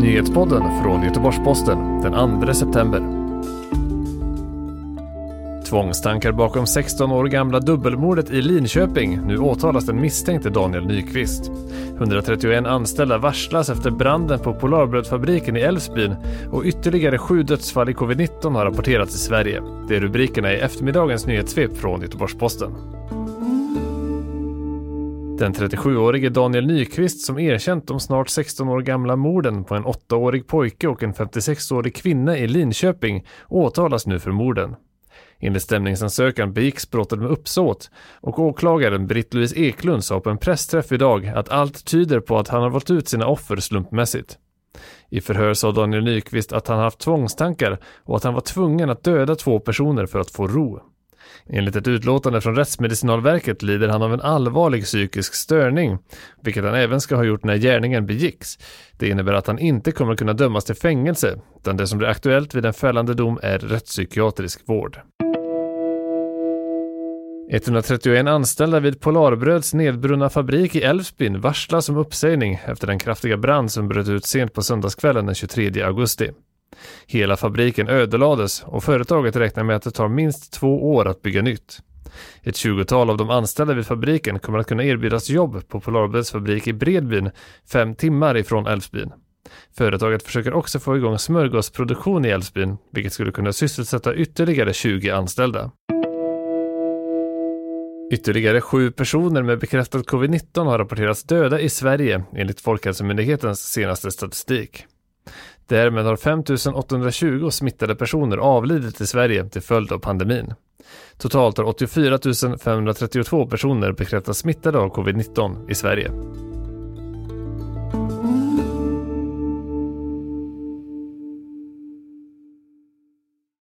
Nyhetspodden från Göteborgs-Posten den 2 september. Tvångstankar bakom 16 år gamla dubbelmordet i Linköping. Nu åtalas den misstänkte Daniel Nyqvist. 131 anställda varslas efter branden på Polarbrödfabriken i Älvsbyn och ytterligare sju dödsfall i covid-19 har rapporterats i Sverige. Det är rubrikerna i eftermiddagens nyhetssvep från Göteborgs-Posten. Den 37-årige Daniel Nyqvist som erkänt de snart 16 år gamla morden på en 8-årig pojke och en 56-årig kvinna i Linköping åtalas nu för morden. Enligt stämningsansökan begicks brottet med uppsåt och åklagaren Britt-Louise Eklund sa på en pressträff idag att allt tyder på att han har valt ut sina offer slumpmässigt. I förhör sa Daniel Nyqvist att han haft tvångstankar och att han var tvungen att döda två personer för att få ro. Enligt ett utlåtande från Rättsmedicinalverket lider han av en allvarlig psykisk störning, vilket han även ska ha gjort när gärningen begicks. Det innebär att han inte kommer att kunna dömas till fängelse, utan det som blir aktuellt vid en fällande dom är rättspsykiatrisk vård. 131 anställda vid Polarbröds nedbrunna fabrik i Älvsbyn varslas om uppsägning efter den kraftiga brand som bröt ut sent på söndagskvällen den 23 augusti. Hela fabriken ödelades och företaget räknar med att det tar minst två år att bygga nytt. Ett tjugotal av de anställda vid fabriken kommer att kunna erbjudas jobb på Polarbeds fabrik i Bredbyn, fem timmar ifrån Älvsbyn. Företaget försöker också få igång smörgåsproduktion i Älvsbyn, vilket skulle kunna sysselsätta ytterligare 20 anställda. Ytterligare sju personer med bekräftad covid-19 har rapporterats döda i Sverige enligt Folkhälsomyndighetens senaste statistik. Därmed har 5 820 smittade personer avlidit i Sverige till följd av pandemin. Totalt har 84 532 personer bekräftats smittade av covid-19 i Sverige.